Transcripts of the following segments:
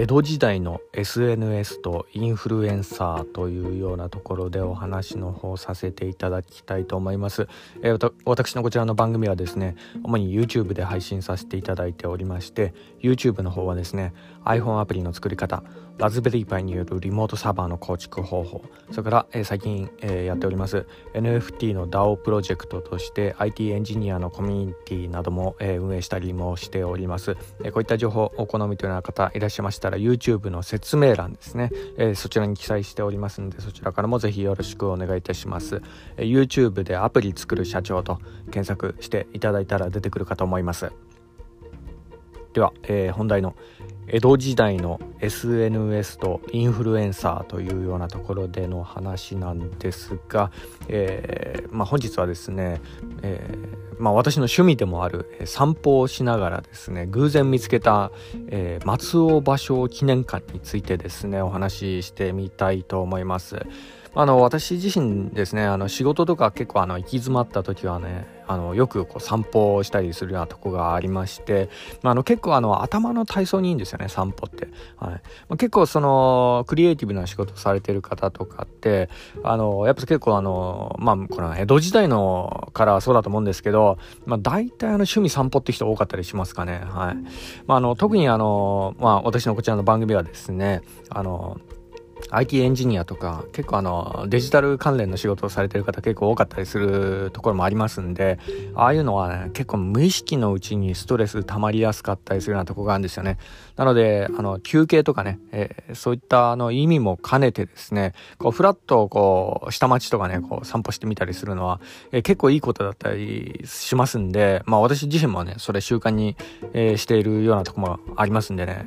江戸時代の SNS とインフルエンサーというようなところでお話の方させていただきたいと思います、えー、私のこちらの番組はですね主に YouTube で配信させていただいておりまして YouTube の方はですね iPhone アプリの作り方ラズベリーパイによるリモートサーバーの構築方法それから、えー、最近、えー、やっております NFT の DAO プロジェクトとして IT エンジニアのコミュニティなども、えー、運営したりもしております、えー、こういった情報お好みというような方いらっしゃいましたら YouTube の説明欄ですね、えー、そちらに記載しておりますのでそちらからもぜひよろしくお願いいたします、えー、YouTube でアプリ作る社長と検索していただいたら出てくるかと思います。では、えー、本題の江戸時代の SNS とインフルエンサーというようなところでの話なんですが、えーまあ、本日はですね、えーまあ、私の趣味でもある散歩をしながらですね偶然見つけた、えー、松尾芭蕉記念館についてですねお話ししてみたいと思います。あの私自身ですねあの仕事とか結構あの行き詰まった時はねあのよくこう散歩をしたりするようなとこがありまして、まあ、あの結構あの頭の体操にいいんですよね散歩って、はい。まあ、結構そのクリエイティブな仕事されてる方とかってあのやっぱ結構あのまあこの江戸時代のからそうだと思うんですけど、まあ、大体あの趣味散歩って人多かったりしますかね。はい、まあ、あの特にあの、まあ、私のこちらの番組はですねあの IT エンジニアとか結構あのデジタル関連の仕事をされてる方結構多かったりするところもありますんでああいうのはね結構無意識のうちにストレス溜まりやすかったりするようなとこがあるんですよね。なのであの休憩とかね、えー、そういったあの意味も兼ねてですねこうフラッとこう下町とかねこう散歩してみたりするのは、えー、結構いいことだったりしますんでまあ私自身もねそれ習慣に、えー、しているようなとこもありますんでね、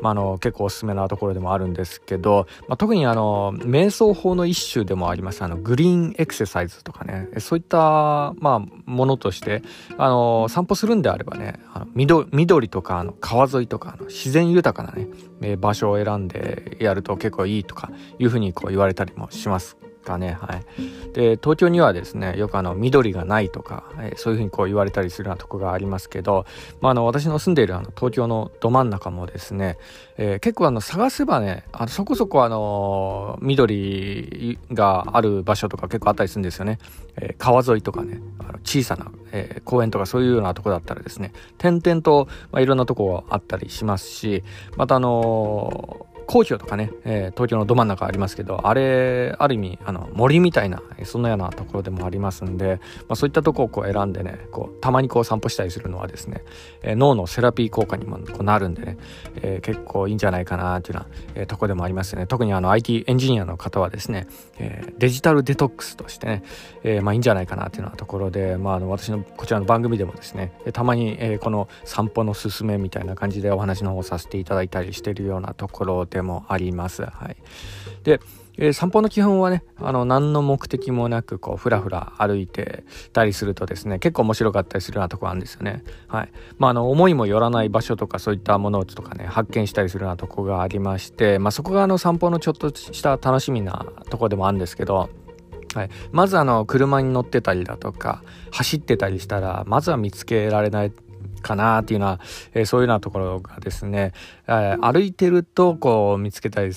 まあ、あの結構おすすめなところでもあるんですけどまあ、特にあの瞑想法の一種でもあります。あのグリーンエクササイズとかねそういった、まあ、ものとしてあの散歩するんであればねあの緑緑とかあの川沿いとかあの自然豊かなね、え場所を選んでやると結構いいとかいうふうにこう言われたりもします。かね。はい。で、東京にはですね、よくあの、緑がないとか、えー、そういうふうにこう言われたりするようなとこがありますけど、まあ、あの、私の住んでいるあの、東京のど真ん中もですね、えー、結構あの、探せばね、あのそこそこあの、緑がある場所とか結構あったりするんですよね。えー、川沿いとかね、あの小さな、え公園とかそういうようなとこだったらですね、点々と、まあ、いろんなとこあったりしますし、またあの皇居とかね、えー、東京のど真ん中ありますけど、あれ、ある意味、あの、森みたいな、そんなようなところでもありますんで、まあ、そういったとこをこう選んでね、こう、たまにこう散歩したりするのはですね、えー、脳のセラピー効果にもこうなるんでね、えー、結構いいんじゃないかなっていうような、えー、とこでもありますね。特にあの、IT エンジニアの方はですね、えー、デジタルデトックスとしてね、えー、まあいいんじゃないかなっていうようなところで、まあ、あの、私のこちらの番組でもですね、たまに、えー、この散歩のすすめみたいな感じでお話の方させていただいたりしているようなところでもあります。。はい。で、えー、散歩の基本はね、あの、何の目的もなく、こう、ふらふら歩いてたりするとですね、結構面白かったりするようなとこあるんですよね。はい。まあ、あの、思いもよらない場所とか、そういったものとかね、発見したりするようなとこがありまして、まあ、そこがあの、散歩のちょっとした楽しみなとこでもあるんですけど、はい、まずあの車に乗ってたりだとか走ってたりしたらまずは見つけられないかなっていうのは、えー、そういうようなところがですね、えー、歩いてるとこう見つけたり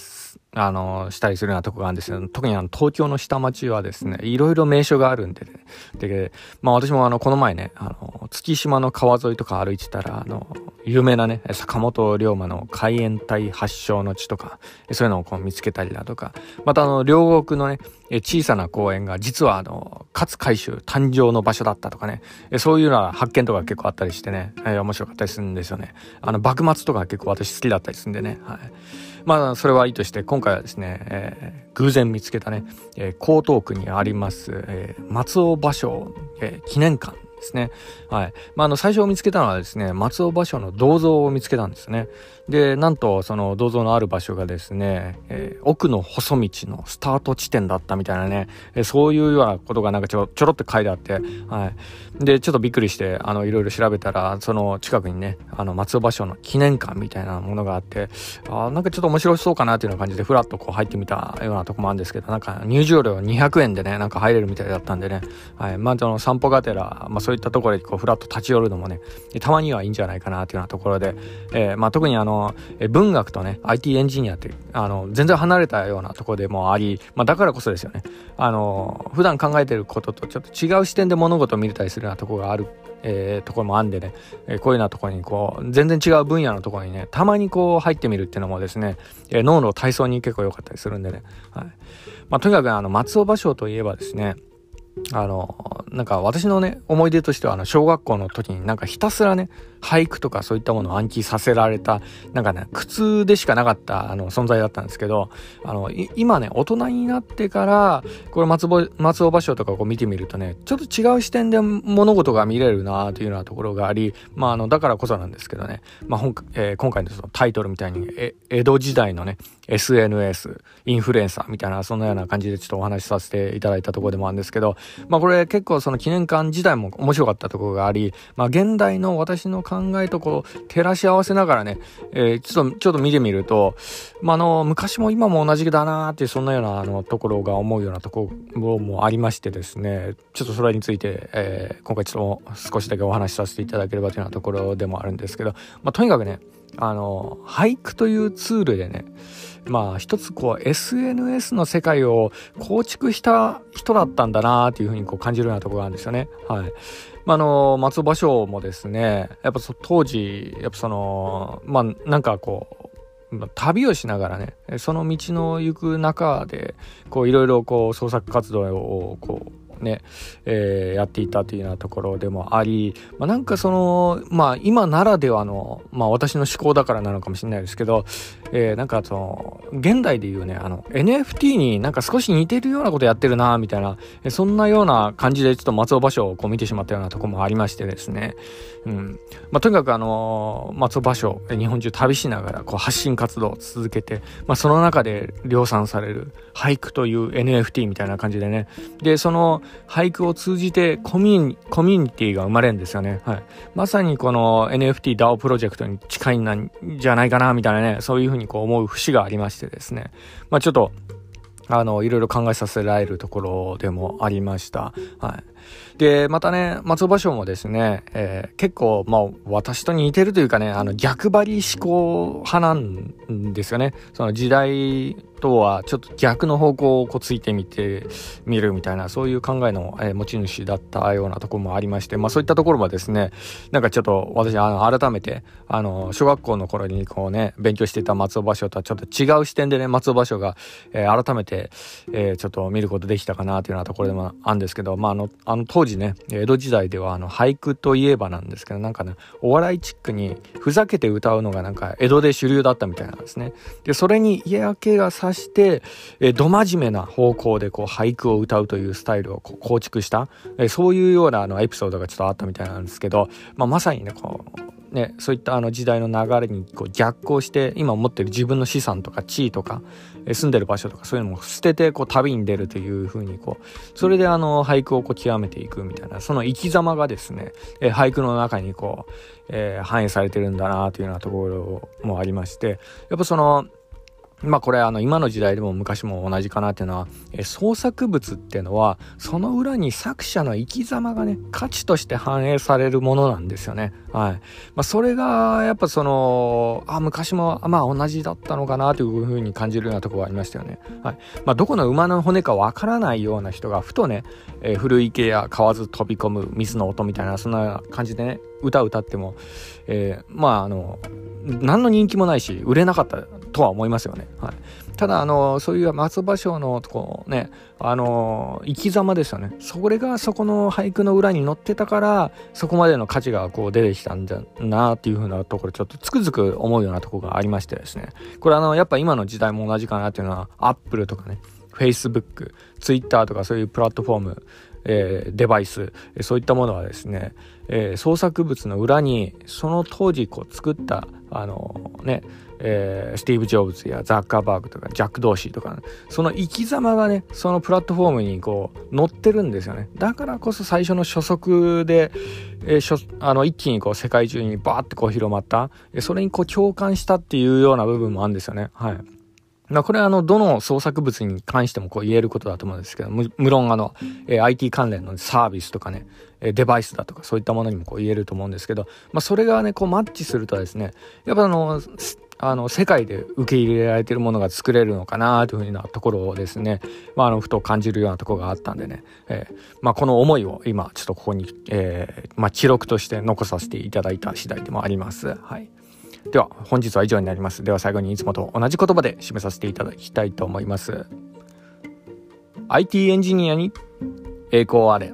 あの、したりするようなとこがあるんですよ。特にあの、東京の下町はですね、いろいろ名所があるんでね。で、まあ私もあの、この前ね、あの、月島の川沿いとか歩いてたら、あの、有名なね、坂本龍馬の海援隊発祥の地とか、そういうのをこう見つけたりだとか、またあの、両国のね、小さな公園が実はあの、勝海舟誕生の場所だったとかね、そういうような発見とか結構あったりしてね、えー、面白かったりするんですよね。あの、幕末とか結構私好きだったりするんでね、はい。まあ、それはいいとして、今回はですね、えー、偶然見つけたね、え、江東区にあります、え、松尾芭蕉、え、記念館ですね。はい。まあ、あの、最初見つけたのはですね、松尾芭蕉の銅像を見つけたんですね。で、なんと、その銅像のある場所がですね、えー、奥の細道のスタート地点だったみたいなね、えー、そういうようなことがなんかちょちょろっと書いてあって、はい。で、ちょっとびっくりして、あの、いろいろ調べたら、その近くにね、あの、松尾芭蕉の記念館みたいなものがあって、あなんかちょっと面白そうかなっていうような感じで、ふらっとこう入ってみたようなとこもあるんですけど、なんか入場料200円でね、なんか入れるみたいだったんでね、はい。まあ、その散歩がてら、まあ、そういったところでこうフラッと立ち寄るのもねたまにはいいんじゃないかなというようなところで、えー、まあ、特にあの文学とね IT エンジニアってあの全然離れたようなところでもあり、まあ、だからこそですよね。あの普段考えてることとちょっと違う視点で物事を見れたりするようなところがあるえー、ところもあんでね、えー、こういうようなところにこう全然違う分野のところにねたまにこう入ってみるっていうのもですね、えー、脳の体操に結構良かったりするんでね、はい。まあ、とにかくあの松尾芭蕉といえばですねあの、なんか私のね、思い出としては、あの、小学校の時になんかひたすらね、俳句とかそういったものを暗記させられた、なんかね、苦痛でしかなかった、あの、存在だったんですけど、あの、今ね、大人になってから、これ松尾、松尾芭蕉とかこう見てみるとね、ちょっと違う視点で物事が見れるなというようなところがあり、まあ、あの、だからこそなんですけどね、まあ、本、えー、今回のそのタイトルみたいに、え、江戸時代のね、SNS、インフルエンサーみたいな、そんなような感じでちょっとお話しさせていただいたところでもあるんですけど、まあ、これ結構その記念館自体も面白かったところがあり、まあ、現代の私の考えとこう、照らし合わせながらね、えー、ちょっと、ちょっと見てみると、まあ、の、昔も今も同じだなーって、そんなような、あの、ところが思うようなところもありましてですね、ちょっとそれについて、えー、今回ちょっと少しだけお話しさせていただければというようなところでもあるんですけど、まあ、とにかくね、あの、俳句というツールでね、まあ一つこう SNS の世界を構築した人だったんだなっていうふうにこう感じるようなところがあるんですよね。はい。まあ、の、松尾芭蕉もですね、やっぱ当時、やっぱその、まあなんかこう、旅をしながらね、その道の行く中で、こういろいろこう創作活動をこうね、えー、やっていたというようなところでもあり、まあ、なんかその、まあ今ならではの、まあ私の思考だからなのかもしれないですけど、えー、なんかその、現代で言うね、あの、NFT になんか少し似てるようなことやってるな、みたいな、そんなような感じでちょっと松尾芭蕉をこう見てしまったようなとこもありましてですね、うん。まあとにかくあの、松尾芭蕉、日本中旅しながらこう発信活動を続けて、まあその中で量産される俳句という NFT みたいな感じでね、で、その、俳句を通じてコミュニコミュニティが生まれるんですよね。はい。まさにこの NFT DAO プロジェクトに近いんじゃないかな、みたいなね、そういうふうにこう思う節がありましてですね。まあちょっと、あの、いろいろ考えさせられるところでもありました。はい。で、またね、松尾芭蕉もですね、えー、結構、まあ、私と似てるというかね、あの、逆張り思考派なんですよね。その時代とはちょっと逆の方向をこうついてみてみるみたいな、そういう考えの、え、持ち主だったようなところもありまして、まあそういったところはですね、なんかちょっと私、あの、改めて、あの、小学校の頃にこうね、勉強していた松尾芭蕉とはちょっと違う視点でね、松尾芭蕉が、え、改めて、え、ちょっと見ることできたかなというようなところでもあるんですけど、まああの、あの当時ね、江戸時代ではあの俳句といえばなんですけど、なんかね、お笑いチックにふざけて歌うのがなんか江戸で主流だったみたいなんですね。で、それに嫌気がさして、えど真面目な方向でこう俳句を歌うというスタイルを構築した、えそういうようなあのエピソードがちょっとあったみたいなんですけど、まあ、まさにね、こう、ね、そういったあの時代の流れにこう逆行して今持ってる自分の資産とか地位とか、え住んでる場所とかそういうのも捨ててこう旅に出るというふうにこうそれであの俳句をこう極めていくみたいなその生き様がですね、え俳句の中にこう、えー、反映されてるんだなというようなところもありましてやっぱそのまあこれあの今の時代でも昔も同じかなっていうのは、え創作物っていうのはその裏に作者の生き様がね価値として反映されるものなんですよね。はい。まあそれがやっぱそのあ昔もまあ同じだったのかなというふうに感じるようなところがありましたよね。はい。まあどこの馬の骨かわからないような人がふとね、えー、古池や河津飛び込む水の音みたいなそんな感じでね歌歌っても、えー、まああの何の人気もないし売れなかったとは思いますよね。はい、ただあのそういう松葉賞のこうねあの生き様ですよね。それがそこの俳句の裏に載ってたからそこまでの価値がこう出てきたんだなっていうふうなところちょっとつくづく思うようなところがありましてですね。これあのやっぱ今の時代も同じかなっていうのはアップルとかね Facebook、Twitter とかそういうプラットフォームえー、デバイス、そういったものはですね、えー、創作物の裏にその当時こう作ったあのね、えー、スティーブ・ジョブズやザッカーバーグとかジャック・ドーシーとか、ね、その生き様がねそのプラットフォームにこう乗ってるんですよね。だからこそ最初の初速で、えー、あの一気にこう世界中にバーってこう広まった。それにこう共感したっていうような部分もあるんですよね。はい。まあ、これはあの、どの創作物に関してもこう言えることだと思うんですけど、無論あの、えー、IT 関連のサービスとかね、デバイスだとかそういったものにもこう言えると思うんですけど、まあ、それがね、こうマッチするとですね、やっぱあの、あの、世界で受け入れられているものが作れるのかなというふうなところをですね、まあ、あの、ふと感じるようなところがあったんでね、えー、まあ、この思いを今、ちょっとここに、えー、まあ、記録として残させていただいた次第でもあります。はい。では、本日は以上になります。では最後にいつもと同じ言葉で締めさせていただきたいと思います。IT エンジニアに栄光あれ。